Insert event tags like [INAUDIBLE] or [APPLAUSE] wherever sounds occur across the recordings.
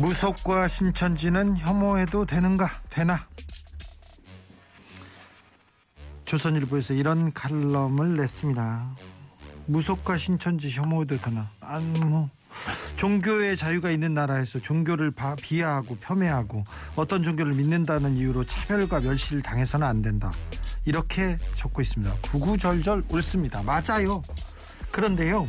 무속과 신천지는 혐오해도 되는가? 되나? 조선일보에서 이런 칼럼을 냈습니다. 무속과 신천지 혐오해도 되나? 안뭐. 종교의 자유가 있는 나라에서 종교를 바- 비하하고 폄훼하고 어떤 종교를 믿는다는 이유로 차별과 멸시를 당해서는 안 된다. 이렇게 적고 있습니다. 구구절절 옳습니다. 맞아요. 그런데요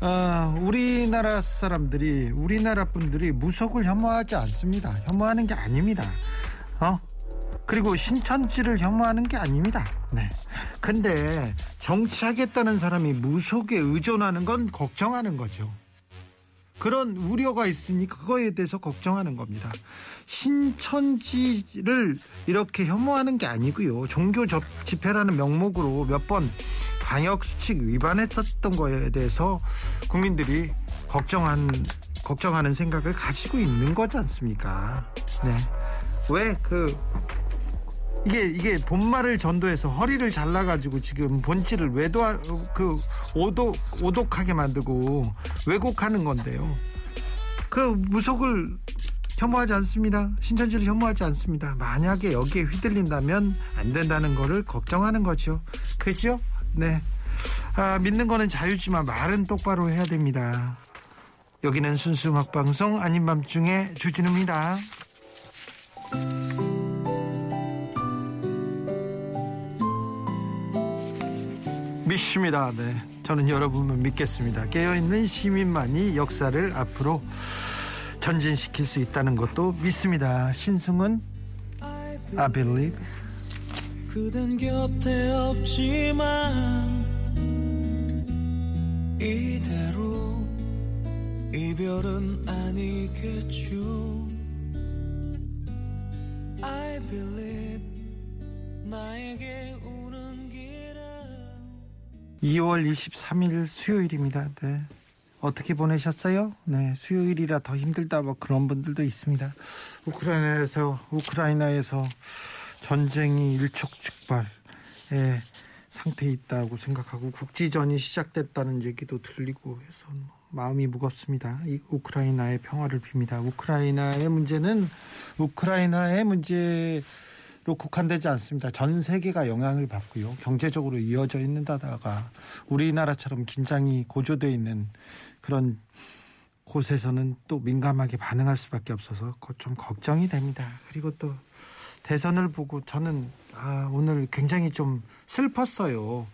어, 우리나라 사람들이 우리나라 분들이 무속을 혐오하지 않습니다. 혐오하는 게 아닙니다. 어? 그리고 신천지를 혐오하는 게 아닙니다. 네. 근데 정치하겠다는 사람이 무속에 의존하는 건 걱정하는 거죠. 그런 우려가 있으니 그거에 대해서 걱정하는 겁니다. 신천지를 이렇게 혐오하는 게 아니고요. 종교 접- 집회라는 명목으로 몇 번 방역 수칙 위반했었던 거에 대해서 국민들이 걱정한 걱정하는 생각을 가지고 있는 거지 않습니까? 네. 왜 그 이게 이게 본말을 전도해서 허리를 잘라 가지고 지금 본질을 외도 그 오독 오독하게 만들고 왜곡하는 건데요. 그 무속을 혐오하지 않습니다. 신천지를 혐오하지 않습니다. 만약에 여기에 휘둘린다면 안 된다는 거를 걱정하는 거죠. 그죠? 네. 아, 믿는 거는 자유지만 말은 똑바로 해야 됩니다. 여기는 순수 음악 방송 아닌 밤중에 주진우입니다. 믿습니다. 네. 저는 여러분을 믿겠습니다. 깨어있는 시민만이 역사를 앞으로 전진시킬 수 있다는 것도 믿습니다. 신승은 I believe. 그댄 곁에 없지만 이대로 이별은 아니겠죠 I believe 나에게 오는 길은 2월 23일 수요일입니다. 네. 어떻게 보내셨어요? 네, 수요일이라 더 힘들다 뭐 그런 분들도 있습니다. 우크라이나에서 우크라이나에서 전쟁이 일촉즉발의 상태에 있다고 생각하고 국지전이 시작됐다는 얘기도 들리고 해서 뭐 마음이 무겁습니다. 이 우크라이나의 평화를 빕니다. 우크라이나의 문제는 우크라이나의 문제 로 국한되지 않습니다. 전 세계가 영향을 받고요. 경제적으로 이어져 있는 데다가 우리나라처럼 긴장이 고조되어 있는 그런 곳에서는 또 민감하게 반응할 수밖에 없어서 좀 걱정이 됩니다. 그리고 또 대선을 보고 저는 아, 오늘 굉장히 좀 슬펐어요.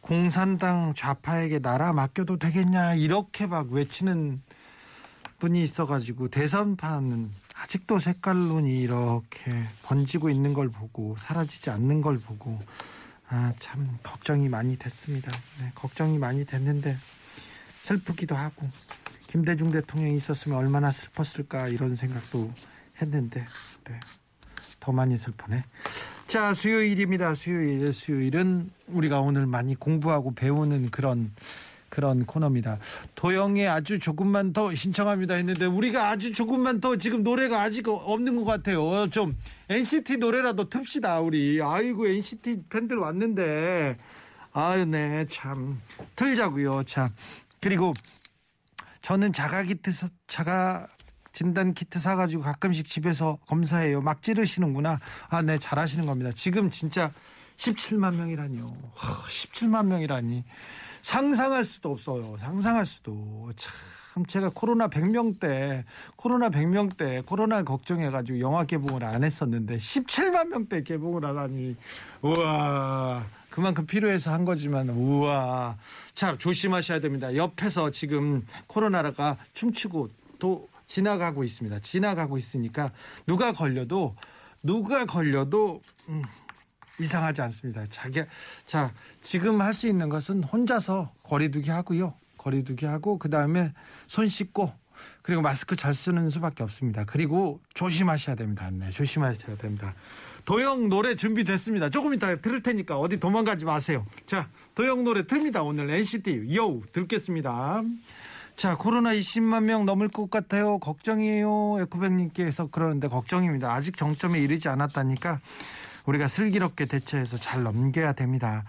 공산당 좌파에게 나라 맡겨도 되겠냐 이렇게 막 외치는 분이 있어가지고 대선판은 아직도 색깔론이 이렇게 번지고 있는 걸 보고 사라지지 않는 걸 보고 아 참 걱정이 많이 됐습니다. 네, 걱정이 많이 됐는데 슬프기도 하고 김대중 대통령이 있었으면 얼마나 슬펐을까 이런 생각도 했는데 네, 더 많이 슬프네. 자 수요일입니다. 수요일 수요일은 우리가 오늘 많이 공부하고 배우는 그런 그런 코너입니다. 도영의 아주 조금만 더 신청합니다 했는데 우리가 아주 조금만 더 지금 노래가 아직 없는 것 같아요. 좀 NCT 노래라도 틉시다 우리. 아이고 NCT 팬들 왔는데 아유 네 참 틀자고요. 참 그리고 저는 자가 키트 사- 자가 진단 키트 사가지고 가끔씩 집에서 검사해요. 막 찌르시는구나. 아, 네, 잘하시는 겁니다. 지금 진짜 17만 명이라니요. 와, 17만 명이라니. 상상할 수도 없어요. 상상할 수도. 참, 제가 코로나 100명 때, 코로나 100명 때, 코로나 걱정해가지고 영화 개봉을 안 했었는데, 17만 명 때 개봉을 하다니. 우와. 그만큼 필요해서 한 거지만, 우와. 자, 조심하셔야 됩니다. 옆에서 지금 코로나가 춤추고 또 지나가고 있습니다. 지나가고 있으니까 누가 걸려도 누가 걸려도 음, 이상하지 않습니다. 자기 자 지금 할 수 있는 것은 혼자서 거리두기 하고요. 거리두기 하고 그 다음에 손 씻고 그리고 마스크 잘 쓰는 수밖에 없습니다. 그리고 조심하셔야 됩니다. 네, 조심하셔야 됩니다. 도영 노래 준비됐습니다. 조금 이따 들을 테니까 어디 도망가지 마세요. 자, 도영 노래 틉니다. 오늘 NCT 여우 듣겠습니다. 자, 코로나 20만 명 넘을 것 같아요. 걱정이에요. 에코백님께서 그러는데 걱정입니다. 아직 정점에 이르지 않았다니까 우리가 슬기롭게 대처해서 잘 넘겨야 됩니다.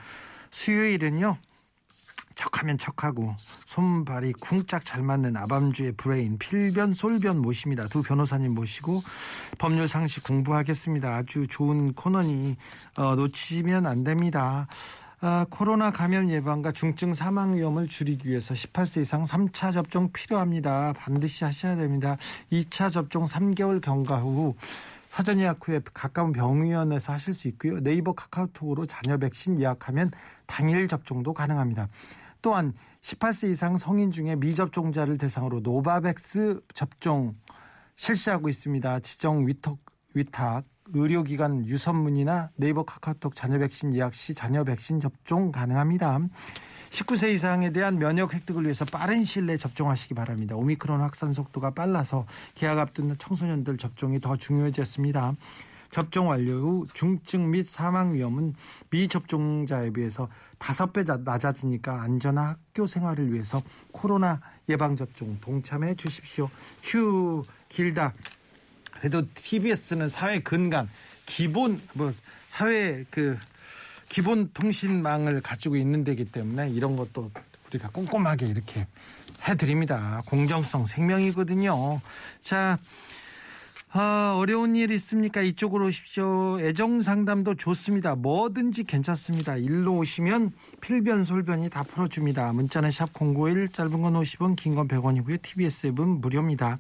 수요일은요. 척하면 척하고 손발이 쿵짝 잘 맞는 아밤주의 브레인 필변 솔변 모십니다. 두 변호사님 모시고 법률 상식 공부하겠습니다. 아주 좋은 코너니 어, 놓치면 안 됩니다. 아, 코로나 감염 예방과 중증 사망 위험을 줄이기 위해서 18세 이상 3차 접종 필요합니다. 반드시 하셔야 됩니다. 2차 접종 3개월 경과 후 사전 예약 후에 가까운 병의원에서 하실 수 있고요. 네이버 카카오톡으로 자녀 백신 예약하면 당일 접종도 가능합니다. 또한 18세 이상 성인 중에 미접종자를 대상으로 노바백스 접종 실시하고 있습니다. 지정 위탁, 위탁 의료기관 유선문이나 네이버 카카오톡 자녀 백신 예약 시 자녀 백신 접종 가능합니다. 19세 이상에 대한 면역 획득을 위해서 빠른 시일 내에 접종하시기 바랍니다. 오미크론 확산 속도가 빨라서 계약 앞둔 청소년들 접종이 더 중요해졌습니다. 접종 완료 후 중증 및 사망 위험은 미접종자에 비해서 다섯 배 낮아지니까 안전한 학교 생활을 위해서 코로나 예방 접종 동참해 주십시오. 휴 길다. 그래도 TBS는 사회 근간 기본 뭐 사회 그 기본 통신망을 가지고 있는 데기 때문에 이런 것도 우리가 꼼꼼하게 이렇게 해드립니다. 공정성 생명이거든요. 자, 아, 어려운 일 있습니까? 이쪽으로 오십시오. 애정 상담도 좋습니다. 뭐든지 괜찮습니다. 일로 오시면 필변 솔변이 다 풀어줍니다. 문자는 샵 091, 짧은 건 50원, 긴 건 100원이고요. TBS 앱은 무료입니다.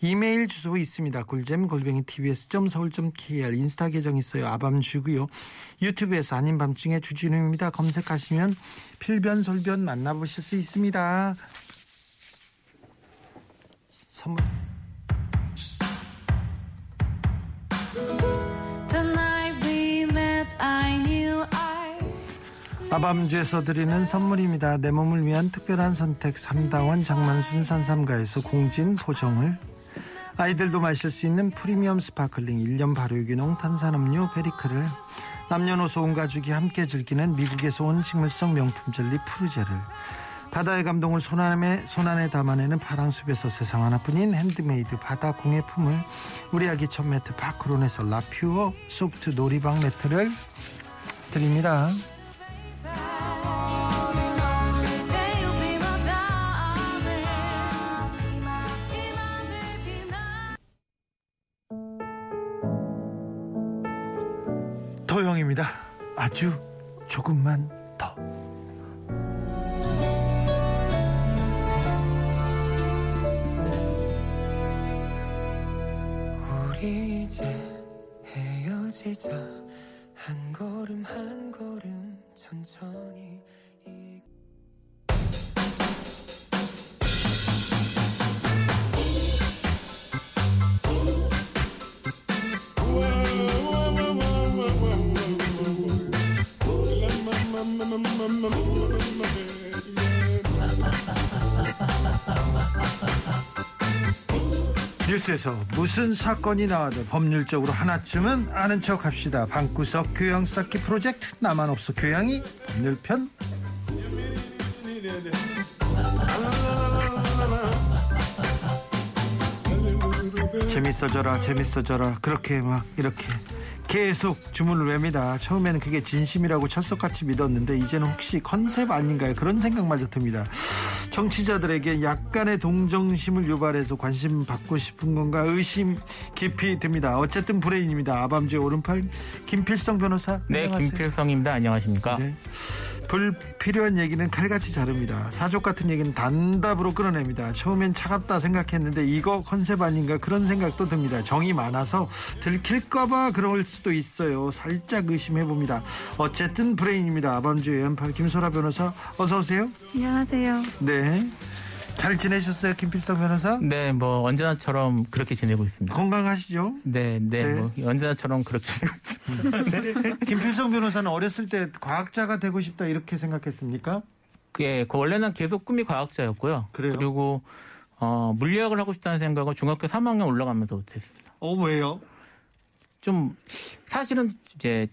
이메일 주소 있습니다. 골잼 골뱅이 tbs.서울.kr 인스타 계정 있어요. 아밤주고요. 유튜브에서 아닌 밤중에 주진우입니다. 검색하시면 필변 솔변 만나보실 수 있습니다. 선물 아밤주에서 드리는 선물입니다. 내 몸을 위한 특별한 선택 삼다원 장만순 산삼가에서 공진 포정을 아이들도 마실 수 있는 프리미엄 sparkling 1년 발효 유기농 탄산음료 베리크를 남녀노소 온 가족이 함께 즐기는 미국에서 온 식물성 명품 젤리 푸르제를 바다의 감동을 손안에, 손안에 담아내는 파랑숲에서 세상 하나뿐인 핸드메이드 바다 공예품을 우리 아기 첫 매트 파크론에서 라퓨어 소프트 놀이방 매트를 드립니다. 도영입니다. 아주 조금만 더. 우리 이제 헤어지자 한 걸음 한 걸음 천천히 뉴스에서 무슨 사건이 나와도 법률적으로 하나쯤은 아는 척 합시다. 방구석 교양 쌓기 프로젝트 나만 없어 교양이 법률편. 재밌어져라 재밌어져라 그렇게 막 이렇게 계속 주문을 외웁니다. 처음에는 그게 진심이라고 철석같이 믿었는데 이제는 혹시 컨셉 아닌가요? 그런 생각마저 듭니다. 정치자들에게 약간의 동정심을 유발해서 관심 받고 싶은 건가 의심 깊이 듭니다. 어쨌든 브레인입니다. 아밤주의 오른팔 김필성 변호사. 네, 안녕하세요. 김필성입니다. 안녕하십니까? 네. 불필요한 얘기는 칼같이 자릅니다. 사족 같은 얘기는 단답으로 끌어냅니다. 처음엔 차갑다 생각했는데 이거 컨셉 아닌가 그런 생각도 듭니다. 정이 많아서 들킬까봐 그럴 수도 있어요. 살짝 의심해 봅니다. 어쨌든 브레인입니다. 아밤주의 연팔 김소라 변호사 어서 오세요. 안녕하세요. 네. 잘 지내셨어요, 김필성 변호사? 네, 뭐 언제나처럼 그렇게 지내고 있습니다. 건강하시죠? 네, 네, 네. 뭐 언제나처럼 그렇게 지내고 있습니다. 김필성 변호사는 어렸을 때 과학자가 되고 싶다 이렇게 생각했습니까? 예, 그 원래는 계속 꿈이 과학자였고요. 그래요? 리고 어, 물리학을 하고 싶다는 생각을 중학교 3학년 올라가면서부터 했습니다. 어 왜요? 좀 사실은 이제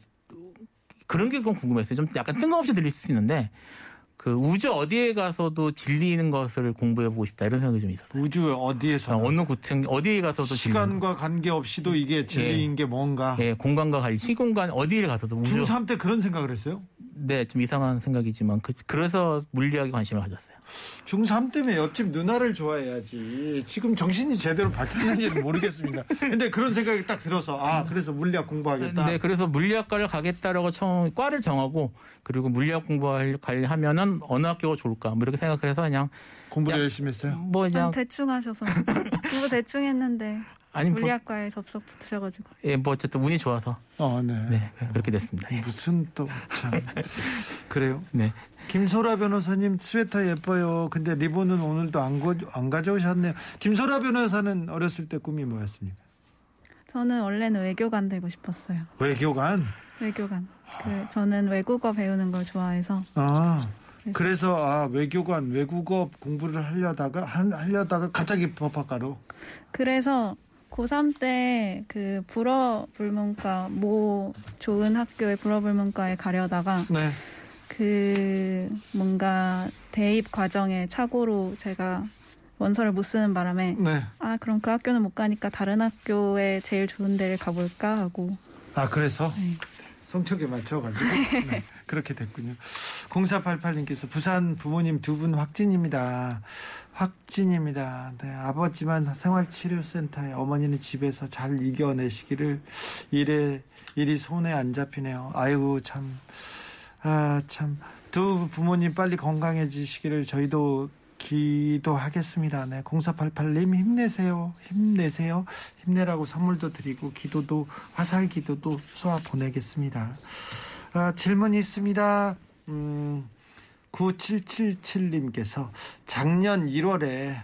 그런 게 좀 궁금했어요. 좀 약간 뜬금없이 들릴 수 있는데 그 우주 어디에 가서도 진리는 것을 공부해 보고 싶다 이런 생각이 좀 있었어요. 우주 어디에서 어느 구층 어디에 가서도 시간과 관계 없이도 이게 진리인 게 뭔가. 거. 예, 공간과 관리, 시공간 어디에 가서도 우주 중3 때 그런 생각을 했어요? 네, 좀 이상한 생각이지만 그, 그래서 물리학에 관심을 가졌어요. 중3 때면 옆집 누나를 좋아해야지. 지금 정신이 제대로 바뀌었는지는 모르겠습니다. 근데 그런 생각이 딱 들어서, 아, 그래서 물리학 공부하겠다. 네, 그래서 물리학과를 가겠다라고 처음 과를 정하고 그리고 물리학 공부를 하면은 어느 학교가 좋을까 뭐 이렇게 생각을 해서 그냥 공부를 야. 열심히 했어요. 뭐좀 그냥 대충 하셔서 공부 대충 했는데 아니 뭐, 물리학과에 접속 붙으셔가지고 예, 뭐 어쨌든 운이 좋아서 어, 네. 네 그렇게 됐습니다. 예. 무슨 또, 참. [LAUGHS] 그래요? 네. 김소라 변호사님 스웨터 예뻐요. 근데 리본은 오늘도 안, 고, 안 가져오셨네요. 김소라 변호사는 어렸을 때 꿈이 뭐였습니까? 저는 원래는 외교관 되고 싶었어요. 외교관. 외교관. 그 저는 외국어 배우는 걸 좋아해서 아, 그래서 아 외교관 외국어 공부를 하려다가 한, 하려다가 갑자기 법학과로. 그래서 고3 때 그 불어 불문과 모 좋은 학교의 불어 불문과에 가려다가 네. 그 뭔가 대입 과정에 착오로 제가 원서를 못 쓰는 바람에 네. 아 그럼 그 학교는 못 가니까 다른 학교에 제일 좋은 데를 가볼까 하고 아 그래서 네. 성격에 맞춰가지고 [LAUGHS] 네, 그렇게 됐군요. 0488님께서 부산 부모님 두 분 확진입니다. 확진입니다. 네, 아버지만 생활치료센터에 어머니는 집에서 잘 이겨내시기를 일에 일이 손에 안 잡히네요. 아이고 참. 아, 참. 두 부모님 빨리 건강해지시기를 저희도 기도하겠습니다. 네, 0488님 힘내세요. 힘내세요. 힘내라고 선물도 드리고 기도도 화살 기도도 쏘아 보내겠습니다. 아, 질문이 있습니다. 음, 9777님께서 작년 1월에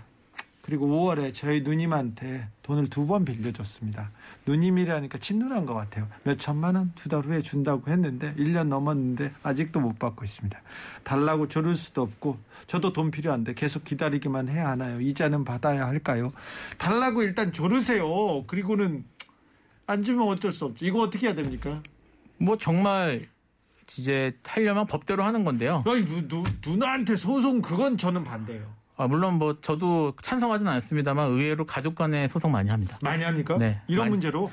그리고 5월에 저희 누님한테 돈을 두 번 빌려줬습니다. 누님이라니까 친누나인 것 같아요. 몇 천만 원 두 달 후에 준다고 했는데 1년 넘었는데 아직도 못 받고 있습니다. 달라고 조를 수도 없고 저도 돈 필요한데 계속 기다리기만 해야 하나요? 이자는 받아야 할까요? 달라고 일단 조르세요. 그리고는 안 주면 어쩔 수 없죠. 이거 어떻게 해야 됩니까? 뭐 정말 이제 하려면 법대로 하는 건데요. 아니, 누, 누, 누나한테 소송 그건 저는 반대예요. 아, 물론 뭐 저도 찬성하지는 않습니다만 의외로 가족 간에 소송 많이 합니다. 많이 합니까? 네, 이런 많이. 문제로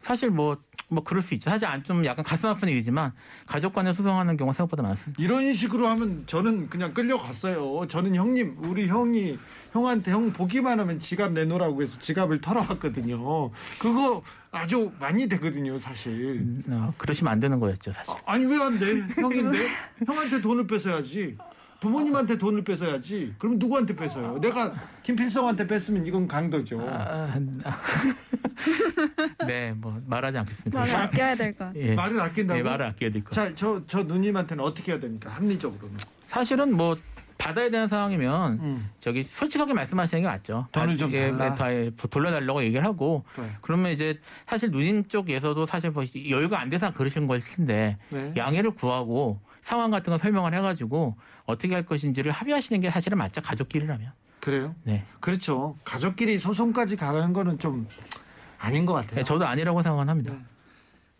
사실 뭐, 뭐 그럴 수 있죠. 사실 안 좀 약간 가슴 아픈 일이지만 가족 간에 소송하는 경우가 생각보다 많습니다. 이런 식으로 하면 저는 그냥 끌려갔어요. 저는 형님, 우리 형이 형한테 형 보기만 하면 지갑 내놓으라고 해서 지갑을 털어왔거든요. 그거 아주 많이 되거든요, 사실. 어, 그러시면 안 되는 거였죠, 사실. 아 니 왜 안 돼? 형인데 [LAUGHS] 형한테 돈을 뺏어야지. 부모님한테 돈을 뺏어야지. 그럼 누구한테 뺏어요? 내가 김필성한테 뺐으면 이건 강도죠. 아, [LAUGHS] 네, 뭐 말하지 않겠습니다. 말을 아껴야 될 것 같아요. 예. 말을 아낀다고? 네, 말을 아껴야 될 것. 같아요. 자, 저, 저 누님한테는 어떻게 해야 됩니까? 합리적으로는. 사실은 뭐 받아야 되는 상황이면 음. 저기 솔직하게 말씀하시는 게 맞죠. 돈을 좀 예, 달라. 네, 다 돌려달라고 얘기를 하고 네. 그러면 이제 사실 누님 쪽에서도 사실 뭐 여유가 안 돼서 그러신 걸 텐데 네. 양해를 구하고 상황 같은 거 설명을 해가지고 어떻게 할 것인지를 합의하시는 게 사실은 맞죠 가족끼리라면. 그래요? 네. 그렇죠. 가족끼리 소송까지 가는 거는 좀 아닌 것 같아요. 네, 저도 아니라고 생각은 합니다.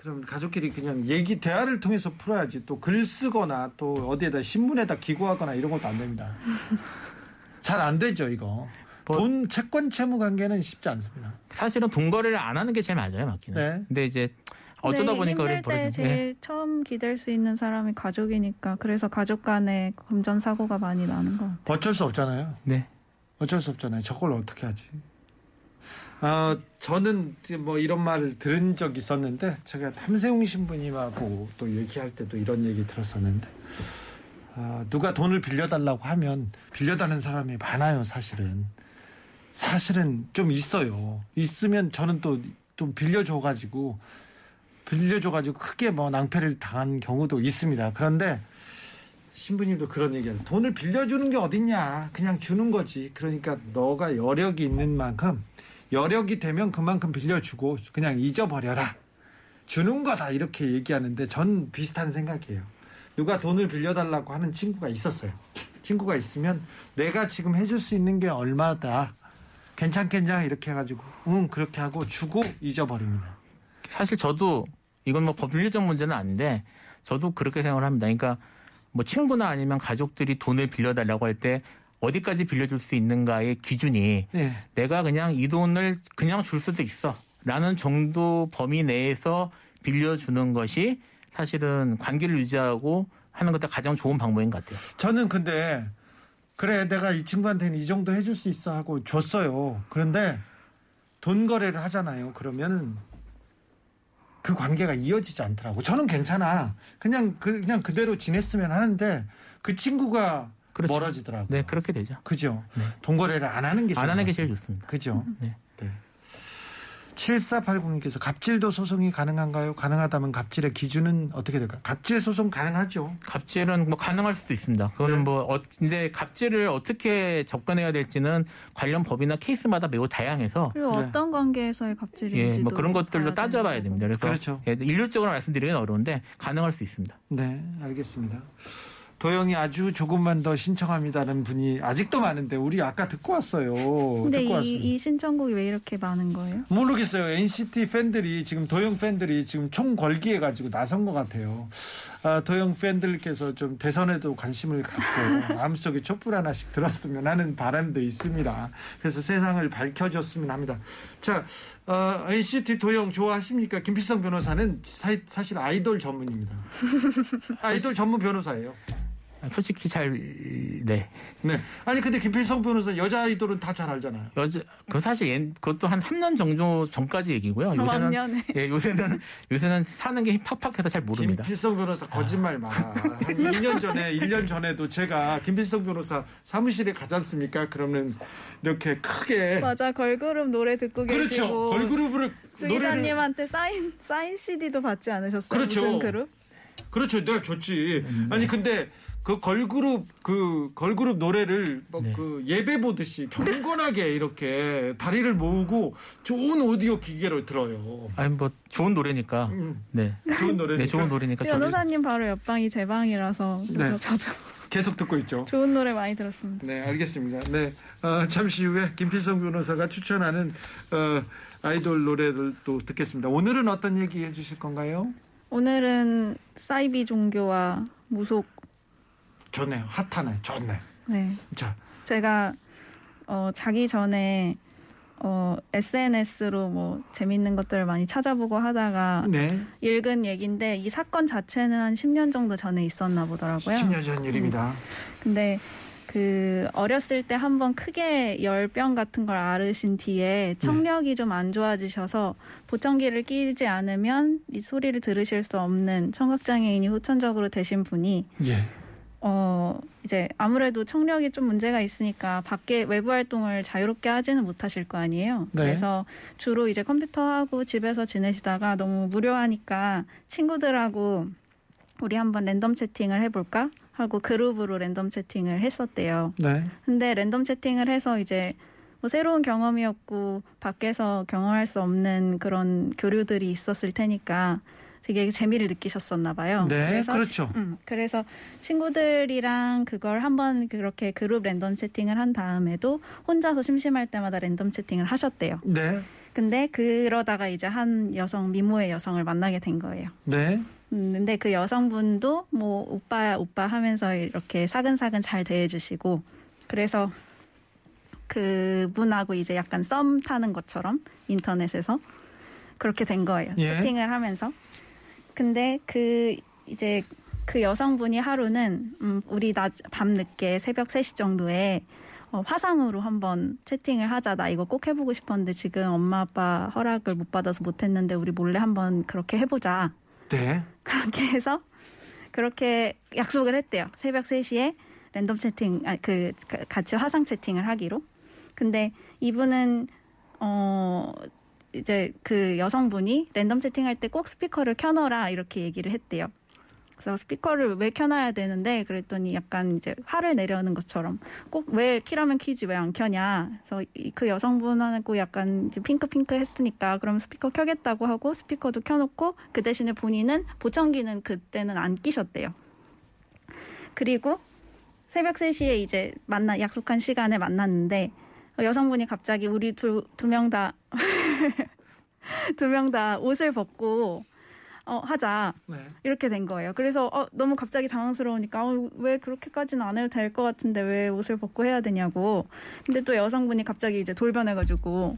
네. 그럼 가족끼리 그냥 얘기 대화를 통해서 풀어야지 또 글 쓰거나 또 어디에다 신문에다 기고하거나 이런 것도 안 됩니다. [LAUGHS] 잘 안 되죠 이거. 뭐- 돈 채권 채무 관계는 쉽지 않습니다. 사실은 돈 거래를 안 하는 게 제일 맞아요, 맞기는. 네. 근데 이제 어쩌다 근데 보니까 힘들 때. 네. 제일 처음 기댈 수 있는 사람이 가족이니까 그래서 가족 간에 금전 사고가 많이 나는 것 같아요. 어쩔 수 없잖아요. 네. 어쩔 수 없잖아요. 저걸 어떻게 하지? 아 저는 뭐 이런 말을 들은 적 있었는데 제가 함세웅 신부님하고 또 얘기할 때도 이런 얘기 들었었는데 아, 누가 돈을 빌려달라고 하면 빌려달라는 사람이 많아요. 사실은 사실은 좀 있어요. 있으면 저는 또 좀 빌려줘 가지고 빌려줘 가지고 크게 뭐 낭패를 당한 경우도 있습니다. 그런데 신부님도 그런 얘기하는 돈을 빌려주는 게 어딨냐 그냥 주는 거지 그러니까 너가 여력이 있는 만큼 여력이 되면 그만큼 빌려주고 그냥 잊어버려라. 주는 거다. 이렇게 얘기하는데 전 비슷한 생각이에요. 누가 돈을 빌려달라고 하는 친구가 있었어요. 친구가 있으면 내가 지금 해줄 수 있는 게 얼마다. 괜찮겠냐? 이렇게 해가지고 응 그렇게 하고 주고 잊어버립니다. 사실 저도 이건 뭐 법률적 문제는 아닌데 저도 그렇게 생각을 합니다. 그러니까 뭐 친구나 아니면 가족들이 돈을 빌려달라고 할 때 어디까지 빌려줄 수 있는가의 기준이 네. 내가 그냥 이 돈을 그냥 줄 수도 있어. 라는 정도 범위 내에서 빌려주는 것이 사실은 관계를 유지하고 하는 것도 가장 좋은 방법인 것 같아요. 저는 근데 그래 내가 이 친구한테는 이 정도 해줄 수 있어 하고 줬어요. 그런데 돈 거래를 하잖아요. 그러면은 그 관계가 이어지지 않더라고. 저는 괜찮아. 그냥 그 그냥 그대로 지냈으면 하는데 그 친구가 그렇죠. 멀어지더라고. 네, 그렇게 되죠. 그죠. 네. 돈 거래를 안 하는 게 안 하는 게것 제일. 좋습니다. 그죠. 네. 7480님께서 갑질도 소송이 가능한가요? 가능하다면 갑질의 기준은 어떻게 될까요? 갑질 소송 가능하죠. 갑질은 뭐 가능할 수도 있습니다. 그거는 네. 뭐 어, 근데 갑질을 어떻게 접근해야 될지는 관련 법이나 케이스마다 매우 다양해서 그리고 네. 어떤 관계에서의 예, 갑질인지도 뭐 그런 것들도 봐야 따져봐야 됩니다. 그래서 그렇죠. 예, 일률적으로 말씀드리기는 어려운데 가능할 수 있습니다. 네, 알겠습니다. 도영이 아주 조금만 더 신청합니다는 분이 아직도 많은데 우리 아까 듣고 왔어요. 근데 듣고 이. 이 신청곡이 왜 이렇게 많은 거예요? 모르겠어요. NCT 팬들이 지금 도영 팬들이 지금 총 걸기해 가지고 나선 것 같아요. 아, 도영 팬들께서 좀 대선에도 관심을 갖고 [LAUGHS] 마음속에 촛불 하나씩 들었으면 하는 바람도 있습니다. 그래서 세상을 밝혀줬으면 합니다. 자, 어, NCT 도영 좋아하십니까? 김필성 변호사는 사, 사실 아이돌 전문입니다. [LAUGHS] 아이돌 전문 변호사예요. 솔직히 잘 네. 네. 아니 근데 김필성 변호사 여자 아이돌은 다 잘 알잖아요. 여자 그 사실 옛- 그것도 한 3년 정도 전까지 얘기고요. 요새는 왕년에. 예, 요새는 요새는 사는 게 팍팍해서 잘 모릅니다. 김필성 변호사 거짓말 마. 한 2년 전에, 1년 전에도 제가 김필성 변호사 사무실에 가지 않습니까? 그러면 이렇게 크게. 맞아 걸그룹 노래 듣고 그렇죠. 계시고 걸그룹을 주 노래를. 기자님한테 사인 사인 CD도 받지 않으셨어요? 그렇죠. 무슨 그룹? 그렇죠. 내가 좋지. 아니 근데 그 걸그룹 그 걸그룹 노래를 뭐 네. 그 예배 보듯이 경건하게 이렇게 다리를 모으고 좋은 오디오 기계로 들어요. 아니 뭐 좋은 노래니까. 음, 네. 좋은 노래니까 네, 좋은 노래니까 저도 변호사님 바로 옆방이 제 방이라서 네. 저도 계속 듣고 있죠. 좋은 노래 많이 들었습니다. 네, 알겠습니다. 네, 어, 잠시 후에 김필성 변호사가 추천하는 어, 아이돌 노래들도 듣겠습니다. 오늘은 어떤 얘기 해주실 건가요? 오늘은 사이비 종교와 무속 좋네요. 핫하네. 좋네. 네 자, 제가 어, 자기 전에 어, SNS로 뭐 재밌는 것들을 많이 찾아보고 하다가 네, 읽은 얘기인데 이 사건 자체는 한 10년 정도 전에 있었나 보더라고요. 10년 전 일입니다. 근데 그 어렸을 때 한번 크게 열병 같은 걸 앓으신 뒤에 청력이 좀안 좋아지셔서 보청기를 끼지 않으면 이 소리를 들으실 수 없는 청각 장애인이 후천적으로 되신 분이 예, 어 이제 아무래도 청력이 좀 문제가 있으니까 밖에 외부 활동을 자유롭게 하지는 못하실 거 아니에요. 네. 그래서 주로 이제 컴퓨터 하고 집에서 지내시다가 너무 무료하니까 친구들하고 우리 한번 랜덤 채팅을 해볼까 하고 그룹으로 랜덤 채팅을 했었대요. 네, 근데 랜덤 채팅을 해서 이제 뭐 새로운 경험이었고 밖에서 경험할 수 없는 그런 교류들이 있었을 테니까 되게 재미를 느끼셨었나 봐요. 네, 그래서 그렇죠. 음, 그래서 친구들이랑 그걸 한번 그렇게 그룹 랜덤 채팅을 한 다음에도 혼자서 심심할 때마다 랜덤 채팅을 하셨대요. 네, 근데 그러다가 이제 한 여성 미모의 여성을 만나게 된 거예요. 네, 음, 근데 그 여성분도 뭐 오빠 오빠 하면서 이렇게 사근사근 잘 대해주시고 그래서 그분하고 이제 약간 썸 타는 것처럼 인터넷에서 그렇게 된 거예요. 예. 채팅을 하면서. 근데 그 이제 그 여성분이 하루는 음, 우리 낮 밤 늦게 새벽 3시 정도에 어, 화상으로 한번 채팅을 하자. 나 이거 꼭 해보고 싶었는데 지금 엄마 아빠 허락을 못 받아서 못했는데 우리 몰래 한번 그렇게 해보자. 네, [LAUGHS] 그렇게 해서 그렇게 약속을 했대요. 새벽 3시에 랜덤 채팅, 아, 그, 그 같이 화상 채팅을 하기로. 근데 이분은, 어, 이제 그 여성분이 랜덤 채팅할 때 꼭 스피커를 켜놔라 이렇게 얘기를 했대요. 그래서 스피커를 왜 켜놔야 되는데 그랬더니 약간 이제 화를 내려는 것처럼 꼭 왜 키라면 키지 왜 안 켜냐. 그래서 이- 그 여성분하고 약간 핑크핑크 했으니까 그럼 스피커 켜겠다고 하고 스피커도 켜놓고 그 대신에 본인은 보청기는 그때는 안 끼셨대요. 그리고 새벽 3시에 이제 만나 약속한 시간에 만났는데 어, 여성분이 갑자기 우리 두 두 명 다 [LAUGHS] 두 명 다 옷을 벗고 어, 하자 네. 이렇게 된 거예요. 그래서 어, 너무 갑자기 당황스러우니까 어, 왜 그렇게까지는 안 해도 될 것 같은데 왜 옷을 벗고 해야 되냐고. 근데 또 여성분이 갑자기 이제 돌변해가지고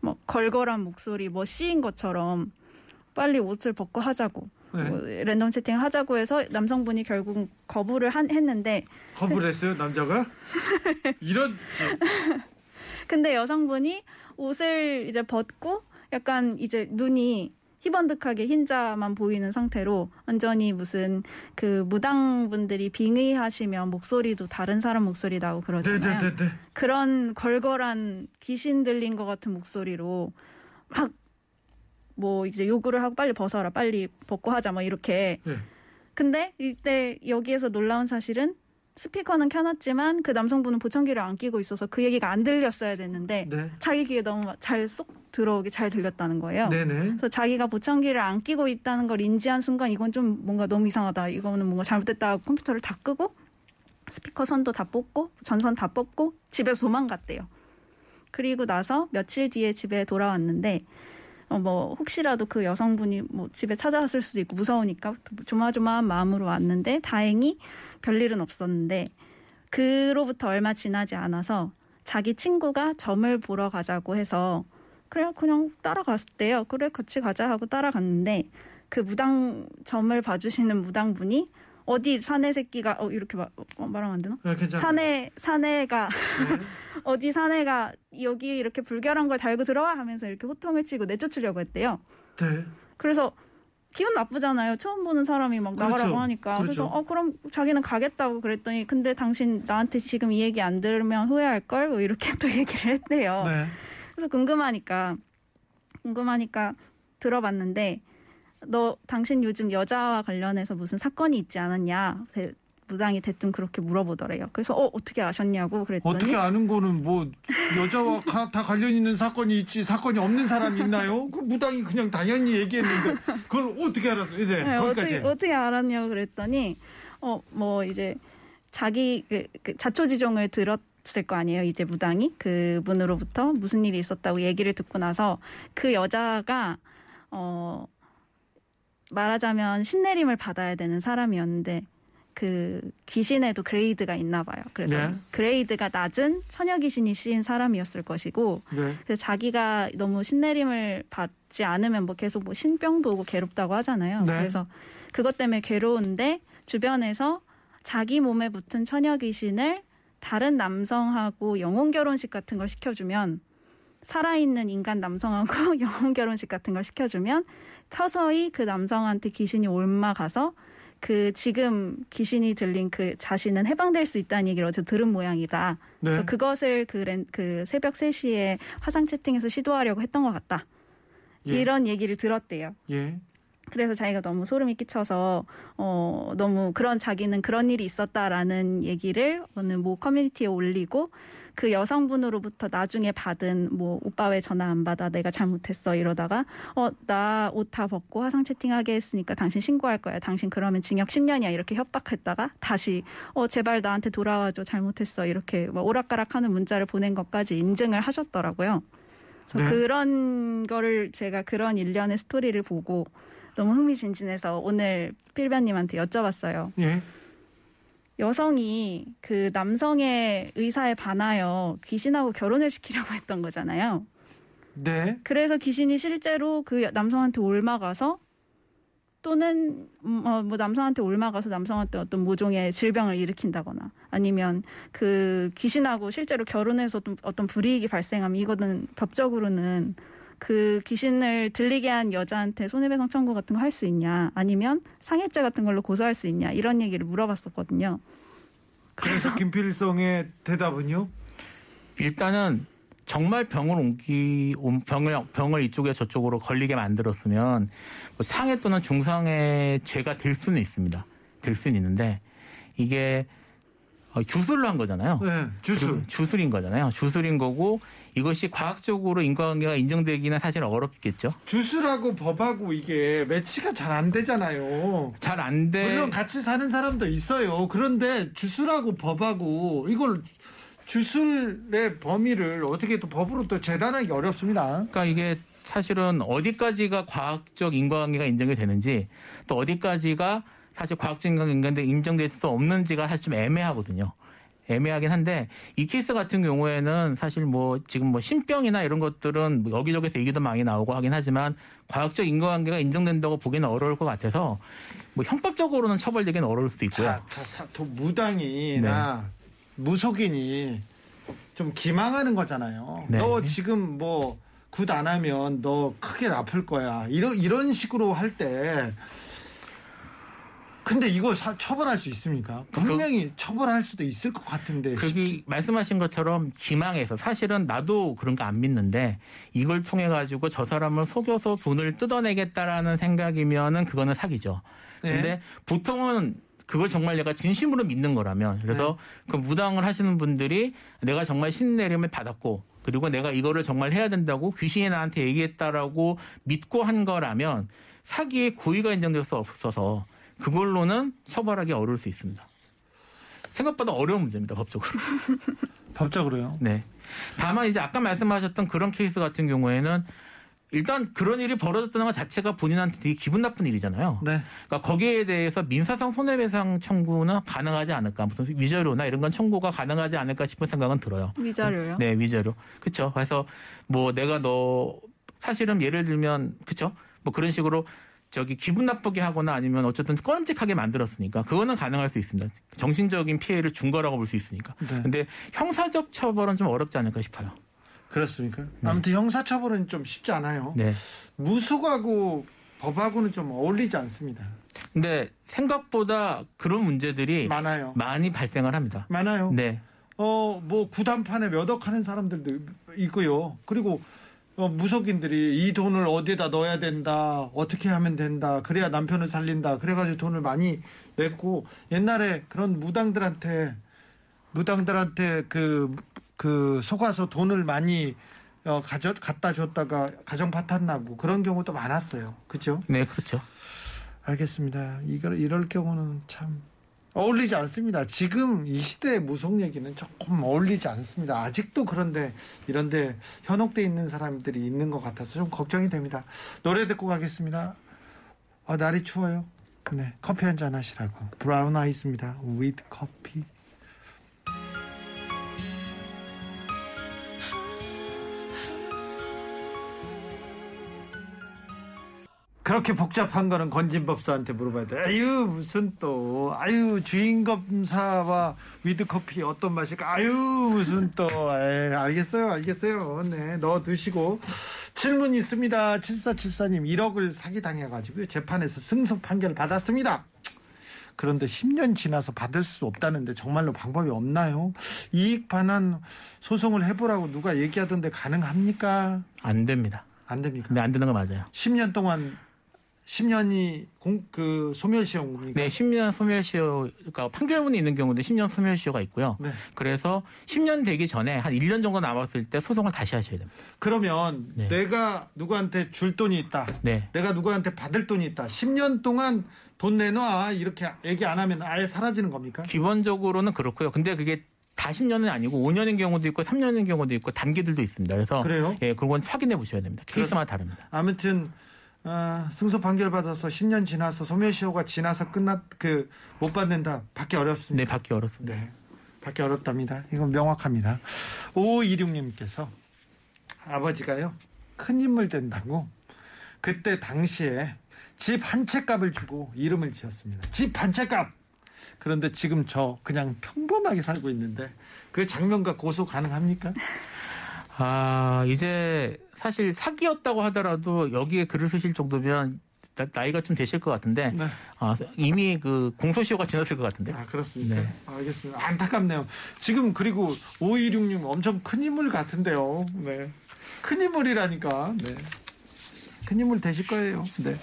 뭐 걸걸한 목소리 뭐 씌인 것처럼 빨리 옷을 벗고 하자고. 네. 뭐 랜덤 채팅을 하자고 해서 남성분이 결국 거부를 한, 했는데 거부를 했어요 남자가? [LAUGHS] 이런 근데 여성분이 옷을 이제 벗고 약간 이제 눈이 희번득하게 흰자만 보이는 상태로 완전히 무슨 그 무당분들이 빙의하시면 목소리도 다른 사람 목소리 나고 그러잖아요. 네네네네. 그런 걸걸한 귀신 들린 것 같은 목소리로 막 뭐 이제 요구를 하고 빨리 벗어라 빨리 벗고 하자 뭐 이렇게 네. 근데 이때 여기에서 놀라운 사실은 스피커는 켜놨지만 그 남성분은 보청기를 안 끼고 있어서 그 얘기가 안 들렸어야 됐는데 네. 자기 귀에 너무 잘 쏙 들어오게 잘 들렸다는 거예요. 네네. 그래서 자기가 보청기를 안 끼고 있다는 걸 인지한 순간 이건 좀 뭔가 너무 이상하다. 이거는 뭔가 잘못됐다 하고 컴퓨터를 다 끄고 스피커 선도 다 뽑고 전선 다 뽑고 집에서 도망갔대요. 그리고 나서 며칠 뒤에 집에 돌아왔는데 어 뭐 혹시라도 그 여성분이 뭐 집에 찾아왔을 수도 있고 무서우니까 조마조마한 마음으로 왔는데 다행히 별일은 없었는데 그로부터 얼마 지나지 않아서 자기 친구가 점을 보러 가자고 해서 그래 그냥 따라갔대요. 그래 같이 가자 하고 따라갔는데 그 무당 점을 봐주시는 무당분이 어디 사내 새끼가 어 이렇게 말, 어, 말하면 안 되나? 네. 사내 사내가 네. [LAUGHS] 어디 사내가 여기 이렇게 불결한 걸 달고 들어와 하면서 이렇게 호통을 치고 내쫓으려고 했대요. 네. 그래서 기분 나쁘잖아요. 처음 보는 사람이 막 그렇죠. 나가라고 하니까. 그래서 그렇죠. 어 그럼 자기는 가겠다고 그랬더니 근데 당신 나한테 지금 이 얘기 안 들으면 후회할 걸 뭐 이렇게 [LAUGHS] 또 얘기를 했대요. 네. 그래서 궁금하니까 궁금하니까 들어봤는데 너 당신 요즘 여자와 관련해서 무슨 사건이 있지 않았냐? 대- 무당이 대뜸 그렇게 물어보더래요. 그래서 어 어떻게 아셨냐고 그랬더니 어떻게 아는 거는 뭐 여자와 가- 다 관련 있는 사건이 있지 사건이 없는 사람이 있나요? 그 무당이 그냥 당연히 얘기했는데 그걸 어떻게 알았어요? 네, 네, 거기까지. 어떻게, 어떻게 알았냐고 그랬더니 어 뭐 이제 자기 그, 그 자초지종을 들었 을 거 아니에요 이제 무당이 그분으로부터 무슨 일이 있었다고 얘기를 듣고 나서 그 여자가 어 말하자면 신내림을 받아야 되는 사람이었는데 그 귀신에도 그레이드가 있나 봐요. 그래서 네. 그레이드가 낮은 처녀 귀신이 씌인 사람이었을 것이고 네. 그래서 자기가 너무 신내림을 받지 않으면 뭐 계속 뭐 신병도 오고 괴롭다고 하잖아요. 네. 그래서 그것 때문에 괴로운데 주변에서 자기 몸에 붙은 처녀 귀신을 다른 남성하고 영혼 결혼식 같은 걸 시켜주면 살아있는 인간 남성하고 [LAUGHS] 영혼 결혼식 같은 걸 시켜주면 서서히 그 남성한테 귀신이 옮아가서 그 지금 귀신이 들린 그 자신은 해방될 수 있다는 얘기를 어디서 들은 모양이다. 네. 그래서 그것을 그, 렌, 그 새벽 3시에 화상 채팅에서 시도하려고 했던 것 같다. 예. 이런 얘기를 들었대요. 예. 그래서 자기가 너무 소름이 끼쳐서 어 너무 그런 자기는 그런 일이 있었다라는 얘기를 어느 모 커뮤니티에 올리고 그 여성분으로부터 나중에 받은 뭐 오빠 왜 전화 안 받아 내가 잘못했어 이러다가 어 나 옷 다 벗고 화상 채팅하게 했으니까 당신 신고할 거야 당신 그러면 징역 10년이야 이렇게 협박했다가 다시 어 제발 나한테 돌아와줘 잘못했어 이렇게 뭐 오락가락하는 문자를 보낸 것까지 인증을 하셨더라고요. 네. 그런 거를 제가 그런 일련의 스토리를 보고 너무 흥미진진해서 오늘 필변님한테 여쭤봤어요. 예. 여성이 그 남성의 의사에 반하여 귀신하고 결혼을 시키려고 [LAUGHS] 했던 거잖아요. 네. 그래서 귀신이 실제로 그 남성한테 옮아가서 또는 음, 어, 뭐 남성한테 옮아가서 남성한테 어떤 모종의 질병을 일으킨다거나 아니면 그 귀신하고 실제로 결혼해서 좀 어떤 불이익이 발생하면 이거는 법적으로는 그 귀신을 들리게 한 여자한테 손해배상 청구 같은 거 할 수 있냐 아니면 상해죄 같은 걸로 고소할 수 있냐 이런 얘기를 물어봤었거든요. 그래서 김필성의 대답은요? 일단은 정말 병을 옮기 옮- 병을 병을 이쪽에 저쪽으로 걸리게 만들었으면 뭐 상해 또는 중상해 죄가 될 수는 있습니다. 될 수는 있는데 이게 어, 주술로 한 거잖아요. 네. 주술. 그 주술인 거잖아요. 주술인 거고 이것이 과학적으로 인과관계가 인정되기는 사실 어렵겠죠. 주술하고 법하고 이게 매치가 잘 안 되잖아요. 잘 안 돼. 물론 같이 사는 사람도 있어요. 그런데 주술하고 법하고 이걸 주술의 범위를 어떻게 또 법으로 또 재단하기 어렵습니다. 그러니까 이게 사실은 어디까지가 과학적 인과관계가 인정이 되는지 또 어디까지가 사실 과학적 인과관계가 인정될 수 없는지가 사실 좀 애매하거든요. 애매하긴 한데 이 케이스 같은 경우에는 사실 뭐 지금 뭐 신병이나 이런 것들은 뭐 여기저기서 얘기도 많이 나오고 하긴 하지만 과학적 인과관계가 인정된다고 보기는 어려울 것 같아서 뭐 형법적으로는 처벌되기는 어려울 수 있고요. 자, 자, 사- 도- 무당이나 무속인이 좀 기망하는 거잖아요. 네. 너 지금 뭐 굿 안 하면 너 크게 아플 거야. 이런 이런 식으로 할 때. 근데 이거 사- 처벌할 수 있습니까? 분명히 처벌할 수도 있을 것 같은데. 그게 말씀하신 것처럼 기망해서 사실은 나도 그런 거 안 믿는데 이걸 통해 가지고 저 사람을 속여서 돈을 뜯어내겠다라는 생각이면은 그거는 사기죠. 네. 근데 보통은 그걸 정말 내가 진심으로 믿는 거라면 그래서 네. 그 무당을 하시는 분들이 내가 정말 신내림을 받았고 그리고 내가 이거를 정말 해야 된다고 귀신이 나한테 얘기했다라고 믿고 한 거라면 사기의 고의가 인정될 수 없어서 그걸로는 처벌하기 어려울 수 있습니다. 생각보다 어려운 문제입니다, 법적으로. [LAUGHS] 법적으로요. 네. 다만 이제 아까 말씀하셨던 그런 케이스 같은 경우에는 일단 그런 일이 벌어졌다는 것 자체가 본인한테 되게 기분 나쁜 일이잖아요. 네. 그러니까 거기에 대해서 민사상 손해배상 청구는 가능하지 않을까, 무슨 위자료나 이런 건 청구가 가능하지 않을까 싶은 생각은 들어요. 위자료요? 네, 위자료. 그렇죠. 그래서 뭐 내가 너 사실은 예를 들면 그렇죠. 뭐 그런 식으로 저기 기분 나쁘게 하거나 아니면 어쨌든 꺼림직하게 만들었으니까 그거는 가능할 수 있습니다. 정신적인 피해를 준 거라고 볼 수 있으니까. 네. 근데 형사적 처벌은 좀 어렵지 않을까 싶어요. 그렇습니까? 아무튼 형사처벌은 좀 쉽지 않아요. 네. 무속하고 법하고는 좀 어울리지 않습니다. 근데 생각보다 그런 문제들이 많아요. 많이 발생을 합니다. 많아요. 네. 어, 뭐 구단판에 몇 억 하는 사람들도 있고요. 그리고 어, 무속인들이 이 돈을 어디에다 넣어야 된다, 어떻게 하면 된다, 그래야 남편을 살린다, 그래가지고 돈을 많이 냈고 옛날에 그런 무당들한테 무당들한테 그, 그 속아서 돈을 많이 어, 가져, 갖다 줬다가 가정 파탄 나고 그런 경우도 많았어요. 그죠? 네, 그렇죠. 알겠습니다. 이걸 이럴 경우는 참 어울리지 않습니다. 지금 이 시대의 무속 얘기는 조금 어울리지 않습니다. 아직도 그런데 이런데 현혹돼 있는 사람들이 있는 것 같아서 좀 걱정이 됩니다. 노래 듣고 가겠습니다. 아, 날이 추워요. 네, 커피 한 잔 하시라고. 브라운 아이즈입니다. with coffee. 그렇게 복잡한 거는 권진법사한테 물어봐야 돼. 아유 무슨 또 아유 주인 검사와 with coffee 어떤 맛일까? 아유 무슨 또 에이, 알겠어요 알겠어요. 네 넣어 드시고 질문 있습니다. 7474님 1억을 사기 당해가지고요 재판에서 승소 판결 받았습니다. 그런데 10년 지나서 받을 수 없다는데 정말로 방법이 없나요? 이익 반환 소송을 해보라고 누가 얘기하던데 가능합니까? 안 됩니다. 안 됩니까? 네, 안 되는 거 맞아요. 10년 동안 10년이 공, 그 소멸시효입니까? 네, 10년 소멸시효, 그러니까 판결문이 있는 경우도 10년 소멸시효가 있고요. 네. 그래서 10년 되기 전에 한 1년 정도 남았을 때 소송을 다시 하셔야 됩니다. 그러면 네. 내가 누구한테 줄 돈이 있다. 네. 내가 누구한테 받을 돈이 있다. 10년 동안 돈 내놔. 이렇게 얘기 안 하면 아예 사라지는 겁니까? 기본적으로는 그렇고요. 근데 그게 다 10년은 아니고 5년인 경우도 있고 3년인 경우도 있고 단기들도 있습니다. 그래서 그래요? 예, 그건 확인해 보셔야 됩니다. 케이스마다 다릅니다. 아무튼 어, 승소 판결 받아서 10년 지나서 소멸시효가 지나서 끝났 그 못 받는다. 받기 네, 어렵습니다. 받기 어렵습니다. 네. 받기 어렵답니다. 이건 명확합니다. 5526님께서 아버지가요. 큰 인물 된다고 그때 당시에 집 한 채 값을 주고 이름을 지었습니다. 집 한 채 값. 그런데 지금 저 그냥 평범하게 살고 있는데 그 장면과 고소 가능합니까? 아, 이제 사실 사기였다고 하더라도 여기에 글을 쓰실 정도면 나- 나이가 좀 되실 것 같은데 네. 아, 이미 그 공소시효가 지났을 것 같은데. 아 그렇습니까? 네. 알겠습니다. 안타깝네요. 지금 그리고 5266 엄청 큰 인물 같은데요. 네. 큰 인물이라니까. 네. 큰 인물 되실 거예요. 네.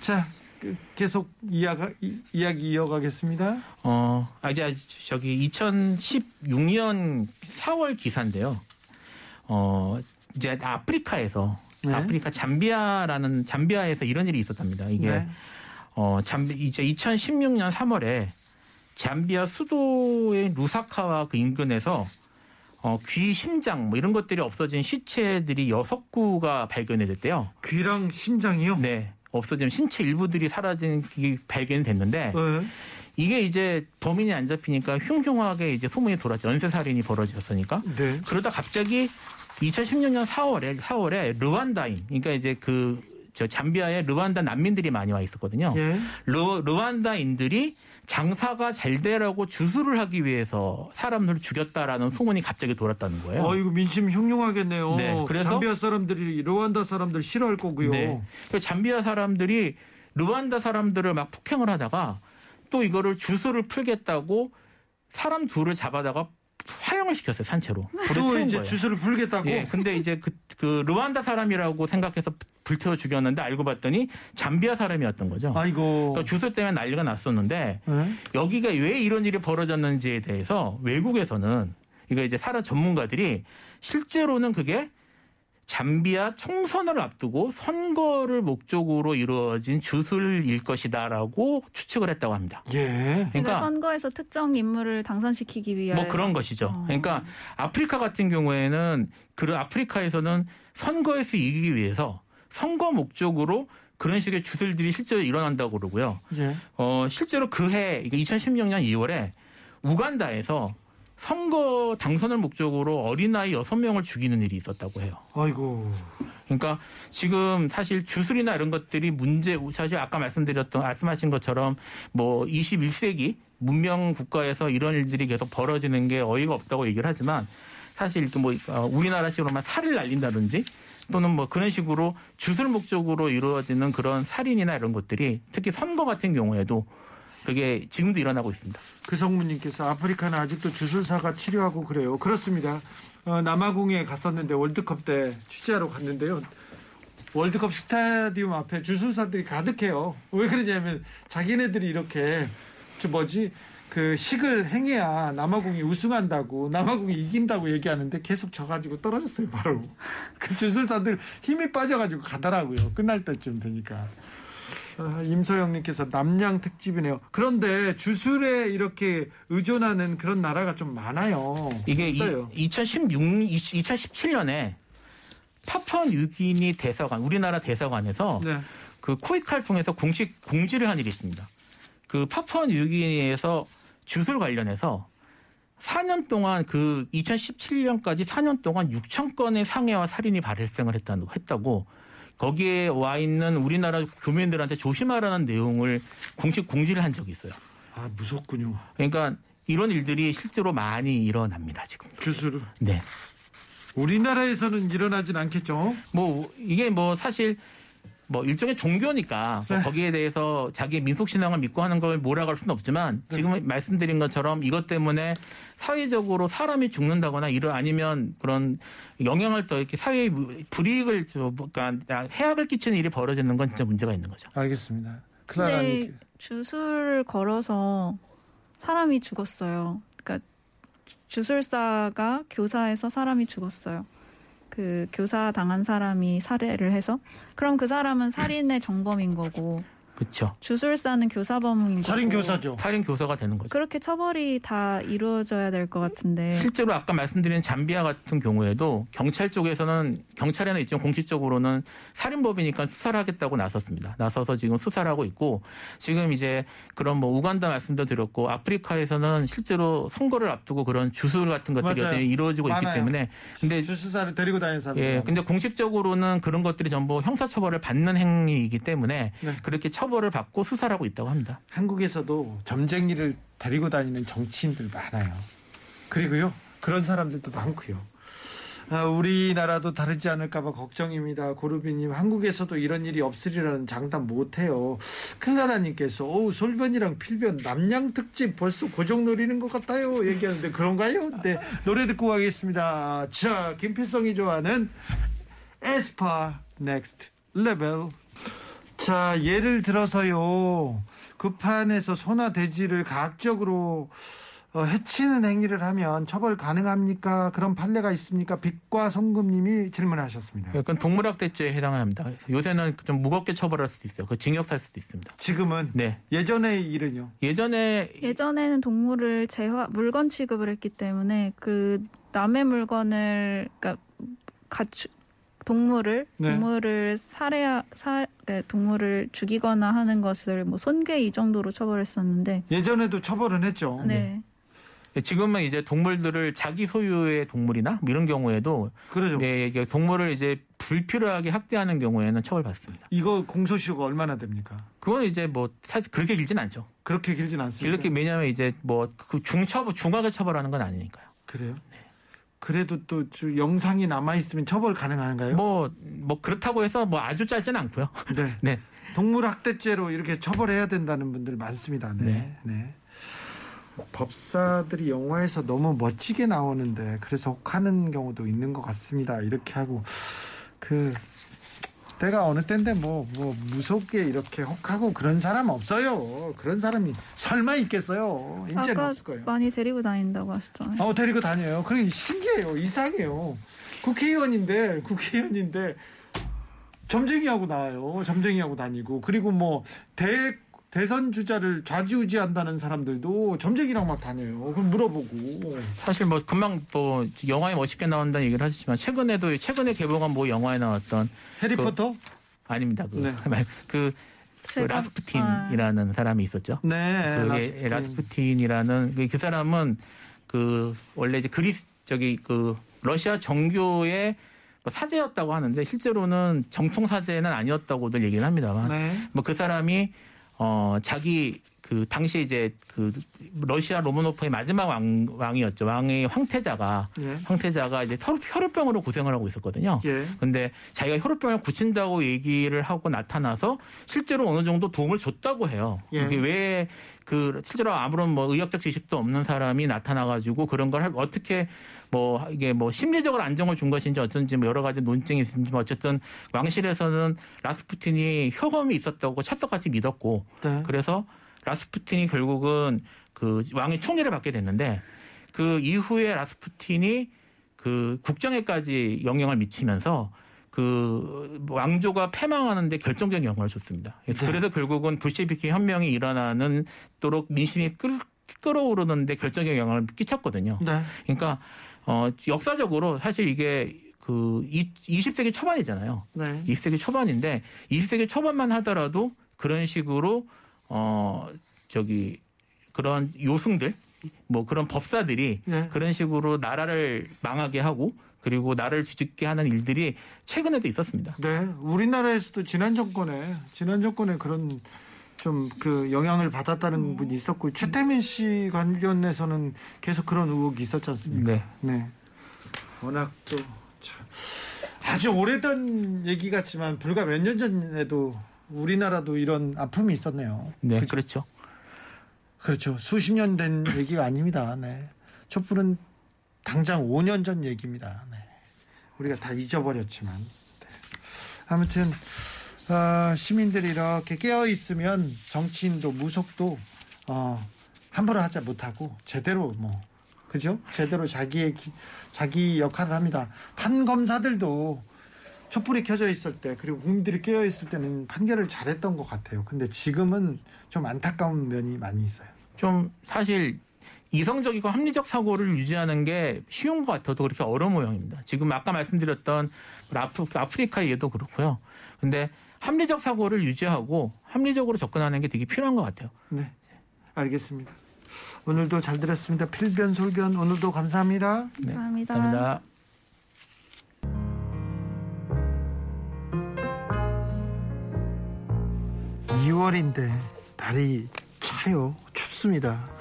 자 그, 계속 이야가, 이, 이야기 이어가겠습니다. 어, 아, 이제 저기 2016년 4월 기사인데요. 어, 이제 아프리카에서 네. 아프리카 잠비아라는 잠비아에서 이런 일이 있었답니다. 이게 네. 어, 잠비 이제 2016년 3월에 잠비아 수도의 루사카와 그 인근에서 어, 귀, 심장 뭐 이런 것들이 없어진 시체들이 여섯 구가 발견이 됐대요. 귀랑 심장이요? 네. 없어진 신체 일부들이 사라진 게 발견이 됐는데 네. 이게 이제 범인이 안 잡히니까 흉흉하게 이제 소문이 돌았죠. 연쇄살인이 벌어졌으니까. 네. 그러다 갑자기 2016년 4월에 4월에 르완다인 그러니까 이제 그 저 잠비아에 르완다 난민들이 많이 와 있었거든요. 예. 르, 르완다인들이 장사가 잘 되라고 주술을 하기 위해서 사람들을 죽였다라는 소문이 갑자기 돌았다는 거예요. 어, 이거 민심 흉흉하겠네요. 네, 그래서- 잠비아 사람들이 르완다 사람들 싫어할 거고요. 네. 그 잠비아 사람들이 르완다 사람들을 막 폭행을 하다가 또 이거를 주술을 풀겠다고 사람 둘을 잡아다가 화형을 시켰어요 산채로 불에 또 태운 이제 거예요. 주술을 풀겠다고. 예, 근데 이제 그, 그 르완다 사람이라고 생각해서 불태워 죽였는데 알고 봤더니 잠비아 사람이었던 거죠. 아이고. 그러니까 주술 때문에 난리가 났었는데 네. 여기가 왜 이런 일이 벌어졌는지에 대해서 외국에서는 이거 이제 사라 전문가들이 실제로는 그게 잠비아 총선을 앞두고 선거를 목적으로 이루어진 주술일 것이다라고 추측을 했다고 합니다. 예. 그러니까, 그러니까 선거에서 특정 인물을 당선시키기 위해서 뭐 그런 것이죠. 어. 그러니까 아프리카 같은 경우에는 그 아프리카에서는 선거에서 이기기 위해서 선거 목적으로 그런 식의 주술들이 실제로 일어난다고 그러고요. 예. 어, 실제로 그해 2016년 2월에 우간다에서 선거 당선을 목적으로 어린아이 6명을 죽이는 일이 있었다고 해요. 아이고. 그러니까 지금 사실 주술이나 이런 것들이 문제 사실 아까 말씀드렸던 말씀하신 것처럼 뭐 21세기 문명 국가에서 이런 일들이 계속 벌어지는 게 어이가 없다고 얘기를 하지만 사실 이렇게 뭐 어, 우리나라식으로만 살을 날린다든지 또는 뭐 그런 식으로 주술 목적으로 이루어지는 그런 살인이나 이런 것들이 특히 선거 같은 경우에도 그게 지금도 일어나고 있습니다. 그 성무님께서 아프리카는 아직도 주술사가 치료하고 그래요. 그렇습니다. 어, 남아공에 갔었는데 월드컵 때 취재하러 갔는데요. 월드컵 스타디움 앞에 주술사들이 가득해요. 왜 그러냐면 자기네들이 이렇게 저 뭐지 그 식을 행해야 남아공이 우승한다고 남아공이 이긴다고 얘기하는데 계속 져가지고 떨어졌어요 바로 그 주술사들 힘이 빠져가지고 가더라고요 끝날 때쯤 되니까 아, 임소영님께서 남양 특집이네요. 그런데 주술에 이렇게 의존하는 그런 나라가 좀 많아요. 이게 있어요. 2016, 2017년에 파푸아 뉴기니 대사관, 우리나라 대사관에서 네. 그 코이칼 통해서 공식 공지를 한 일이 있습니다. 그 파푸아 뉴기니에서 주술 관련해서 4년 동안 그 2017년까지 4년 동안 6천 건의 상해와 살인이 발생을 했다는 했다고 거기에 와 있는 우리나라 교민들한테 조심하라는 내용을 공식 공지를 한 적이 있어요. 아 무섭군요. 그러니까 이런 일들이 실제로 많이 일어납니다 지금. 주술을 네. 우리나라에서는 일어나진 않겠죠. 뭐 이게 뭐 사실 뭐 일종의 종교니까 뭐 네. 거기에 대해서 자기의 민속 신앙을 믿고 하는 걸 몰아갈 수는 없지만 지금 말씀드린 것처럼 이것 때문에 사회적으로 사람이 죽는다거나 이런 아니면 그런 영향을 더 이렇게 사회에 불이익을 저- 그러니까 해악을 끼치는 일이 벌어지는 건 진짜 문제가 있는 거죠. 알겠습니다. 근데 클라라님. 주술을 걸어서 사람이 죽었어요. 그러니까 주술사가 교사에서 사람이 죽었어요. 그 교사 당한 사람이 살해를 해서 그럼 그 사람은 살인의 정범인 거고 그렇죠. 주술사는 교사범인 살인 교사죠. 살인 교사가 되는 거죠. 그렇게 처벌이 다 이루어져야 될 것 같은데 실제로 아까 말씀드린 잠비아 같은 경우에도 경찰 쪽에서는 경찰에는 있지만 공식적으로는 살인법이니까 수사를 하겠다고 나섰습니다. 나서서 지금 수사를 하고 있고 지금 이제 그런 뭐 우간다 말씀도 드렸고 아프리카에서는 실제로 선거를 앞두고 그런 주술 같은 것들이 맞아요. 이루어지고 있기 많아요. 때문에 근데 주술사를 데리고 다니는 사람. 예, 근데 공식적으로는 그런 것들이 전부 형사 처벌을 받는 행위이기 때문에 네. 그렇게 처 벌을 받고 수사를 하고 있다고 합니다. 한국에서도 점쟁이를 데리고 다니는 정치인들 많아요. 그리고요 그런 사람들도 많고요. 아, 우리나라도 다르지 않을까봐 걱정입니다. 고르비님 한국에서도 이런 일이 없으리라는 장담 못해요. 클라라님께서 오 솔변이랑 필변 남양 특집 벌써 고정 노리는 것 같아요. 얘기하는데 그런가요? 네 노래 듣고 가겠습니다. 자 김필성이 좋아하는 에스파 Next Level 자, 예를 들어서요. 굿판에서 소나 돼지를 가학적으로 어, 해치는 행위를 하면 처벌 가능합니까? 그런 판례가 있습니까? 빛과 소금님이 질문하셨습니다. 약간 동물학대죄에 해당을 합니다. 그래서 요새는 좀 무겁게 처벌할 수도 있어요. 그 징역 살 수도 있습니다. 지금은 네. 예전의 일은요. 예전에 예전에는 동물을 재화 물건 취급을 했기 때문에 그 남의 물건을 그러니까 가축 동물을 네. 동물을 살해하 살 그러니까 동물을 죽이거나 하는 것을 뭐 손괴 이 정도로 처벌했었는데 예전에도 처벌은 했죠. 네. 지금은 이제 동물들을 자기 소유의 동물이나 뭐 이런 경우에도 그러죠. 네, 동물을 이제 불필요하게 학대하는 경우에는 처벌받습니다. 이거 공소시효가 얼마나 됩니까? 그건 이제 뭐 사실 그렇게 길진 않죠. 그렇게 길진 않습니다. 이렇게 왜냐하면 이제 뭐 그 중처벌 중하게 처벌하는 건 아니니까요. 그래요? 그래도 또저 영상이 남아 있으면 처벌 가능한가요? 뭐뭐 그렇다고 해서 뭐 아주 짧지는 않고요. [LAUGHS] 네. 네. 동물 학대죄로 이렇게 처벌해야 된다는 분들 많습니다. 네. 네. 네. 법사들이 영화에서 너무 멋지게 나오는데 그래서 혹하는 경우도 있는 것 같습니다. 이렇게 하고 그 때가 어느 때인데 뭐 뭐 무섭게 이렇게 혹하고 그런 사람 없어요. 그런 사람이 설마 있겠어요. 인제는 아까 없을 거예요. 많이 데리고 다닌다고 하셨잖아요. 어 데리고 다녀요. 그게 신기해요. 이상해요. 국회의원인데 국회의원인데 점쟁이하고 나와요. 점쟁이하고 다니고 그리고 뭐 대 대선 주자를 좌지우지한다는 사람들도 점쟁이랑 막 다녀요. 그럼 물어보고 사실 뭐 금방 뭐 영화에 멋있게 나온다는 얘기를 하셨지만 최근에도 최근에 개봉한 뭐 영화에 나왔던 해리포터? 아닙니다. 그, 네. [LAUGHS] 그, 그 라스푸틴이라는 사람이 있었죠. 네. 그 라스푸틴. 이라는그, 그 사람은 그 원래 이제 그리스 저기 그 러시아 정교의 뭐 사제였다고 하는데 실제로는 정통 사제는 아니었다고들 얘기를 합니다만 네. 뭐그 사람이 어 자기 그 당시에 이제 그 러시아 로마노프의 마지막 왕, 왕이었죠. 왕의 황태자가 예. 황태자가 이제 혈- 혈우병으로 고생을 하고 있었거든요. 예. 근데 자기가 혈우병을 고친다고 얘기를 하고 나타나서 실제로 어느 정도 도움을 줬다고 해요. 예. 이게 왜 그 실제로 아무런 뭐 의학적 지식도 없는 사람이 나타나가지고 그런 걸 할- 어떻게 뭐 이게 뭐 심리적으로 안정을 준 것인지 어쩐지 뭐 여러 가지 논쟁이 있는지 뭐 어쨌든 왕실에서는 라스푸틴이 혈검이 있었다고 찰떡같이 믿었고 네. 그래서 라스푸틴이 결국은 그 왕의 총애를 받게 됐는데 그 이후에 라스푸틴이 그 국정에까지 영향을 미치면서 그 왕조가 패망하는데 결정적인 영향을 줬습니다. 그래서, 네. 그래서 결국은 불시비키 혁명이 일어나는 도록 민심이 끌, 끌어오르는데 결정적인 영향을 끼쳤거든요. 네. 그러니까 어 역사적으로 사실 이게 그 이- 20세기 초반이잖아요. 네. 20세기 초반인데 20세기 초반만 하더라도 그런 식으로 어 저기 그런 요승들 뭐 그런 법사들이 네. 그런 식으로 나라를 망하게 하고 그리고 나라를 뒤집게 하는 일들이 최근에도 있었습니다. 네, 우리나라에서도 지난 정권에 지난 정권에 그런 좀 그 영향을 받았다는 분이 있었고 최태민 씨 관련해서는 계속 그런 의혹이 있었지 않습니까? 네. 네. 워낙 또 참, 아주 오래된 얘기 같지만 불과 몇 년 전에도 우리나라도 이런 아픔이 있었네요. 네, 그죠? 그렇죠. 그렇죠. 수십 년 된 얘기가 아닙니다. 네. 촛불은 당장 5년 전 얘기입니다. 네. 우리가 다 잊어버렸지만. 네. 아무튼, 어, 시민들이 이렇게 깨어 있으면 정치인도 무속도, 어, 함부로 하지 못하고 제대로 뭐, 그죠? 제대로 자기의, 기- 자기 역할을 합니다. 판 검사들도 촛불이 켜져 있을 때 그리고 국민들이 깨어 있을 때는 판결을 잘했던 것 같아요. 근데 지금은 좀 안타까운 면이 많이 있어요. 좀 사실 이성적이고 합리적 사고를 유지하는 게 쉬운 것 같아도 그렇게 어려운 모양입니다. 지금 아까 말씀드렸던 아프, 아프리카 예도 그렇고요. 근데 합리적 사고를 유지하고 합리적으로 접근하는 게 되게 필요한 것 같아요. 네, 알겠습니다. 오늘도 잘 들었습니다. 필변 솔변 오늘도 감사합니다. 네, 감사합니다. 감사합니다. 2월인데 날이 차요. 춥습니다.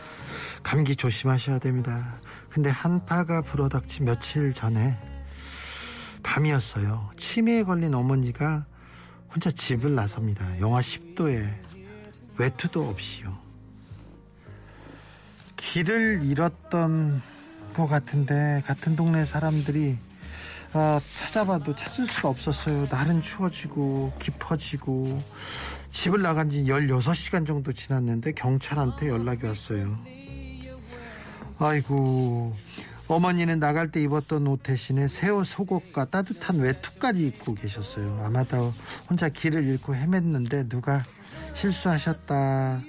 감기 조심하셔야 됩니다. 근데 한파가 불어닥친 며칠 전에 밤이었어요. 치매에 걸린 어머니가 혼자 집을 나섭니다. 영하 10도에 외투도 없이요. 길을 잃었던 것 같은데 같은 동네 사람들이 아, 찾아봐도 찾을 수가 없었어요. 날은 추워지고 깊어지고 집을 나간 지 16시간 정도 지났는데 경찰한테 연락이 왔어요. 아이고 어머니는 나갈 때 입었던 옷 대신에 새옷 속옷과 따뜻한 외투까지 입고 계셨어요. 아마도 혼자 길을 잃고 헤맸는데 누가 실수하셨다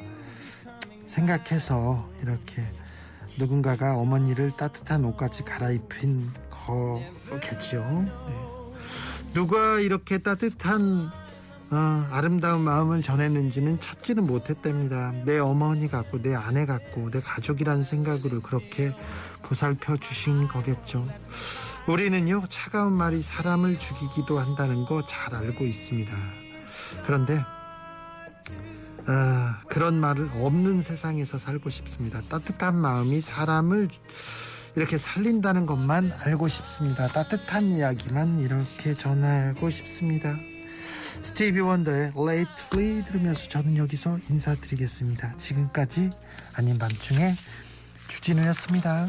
생각해서 이렇게 누군가가 어머니를 따뜻한 옷까지 갈아입힌 거겠죠. 네. 누가 이렇게 따뜻한 어, 아름다운 마음을 전했는지는 찾지는 못했답니다. 내 어머니 같고 내 아내 같고 내 가족이라는 생각으로 그렇게 보살펴 주신 거겠죠. 우리는요 차가운 말이 사람을 죽이기도 한다는 거 잘 알고 있습니다. 그런데 아, 그런 말을 없는 세상에서 살고 싶습니다. 따뜻한 마음이 사람을 이렇게 살린다는 것만 알고 싶습니다. 따뜻한 이야기만 이렇게 전하고 싶습니다. 스티비 원더의 Late l 들으면서 저는 여기서 인사드리겠습니다. 지금까지 아닌 밤중에 주진우였습니다.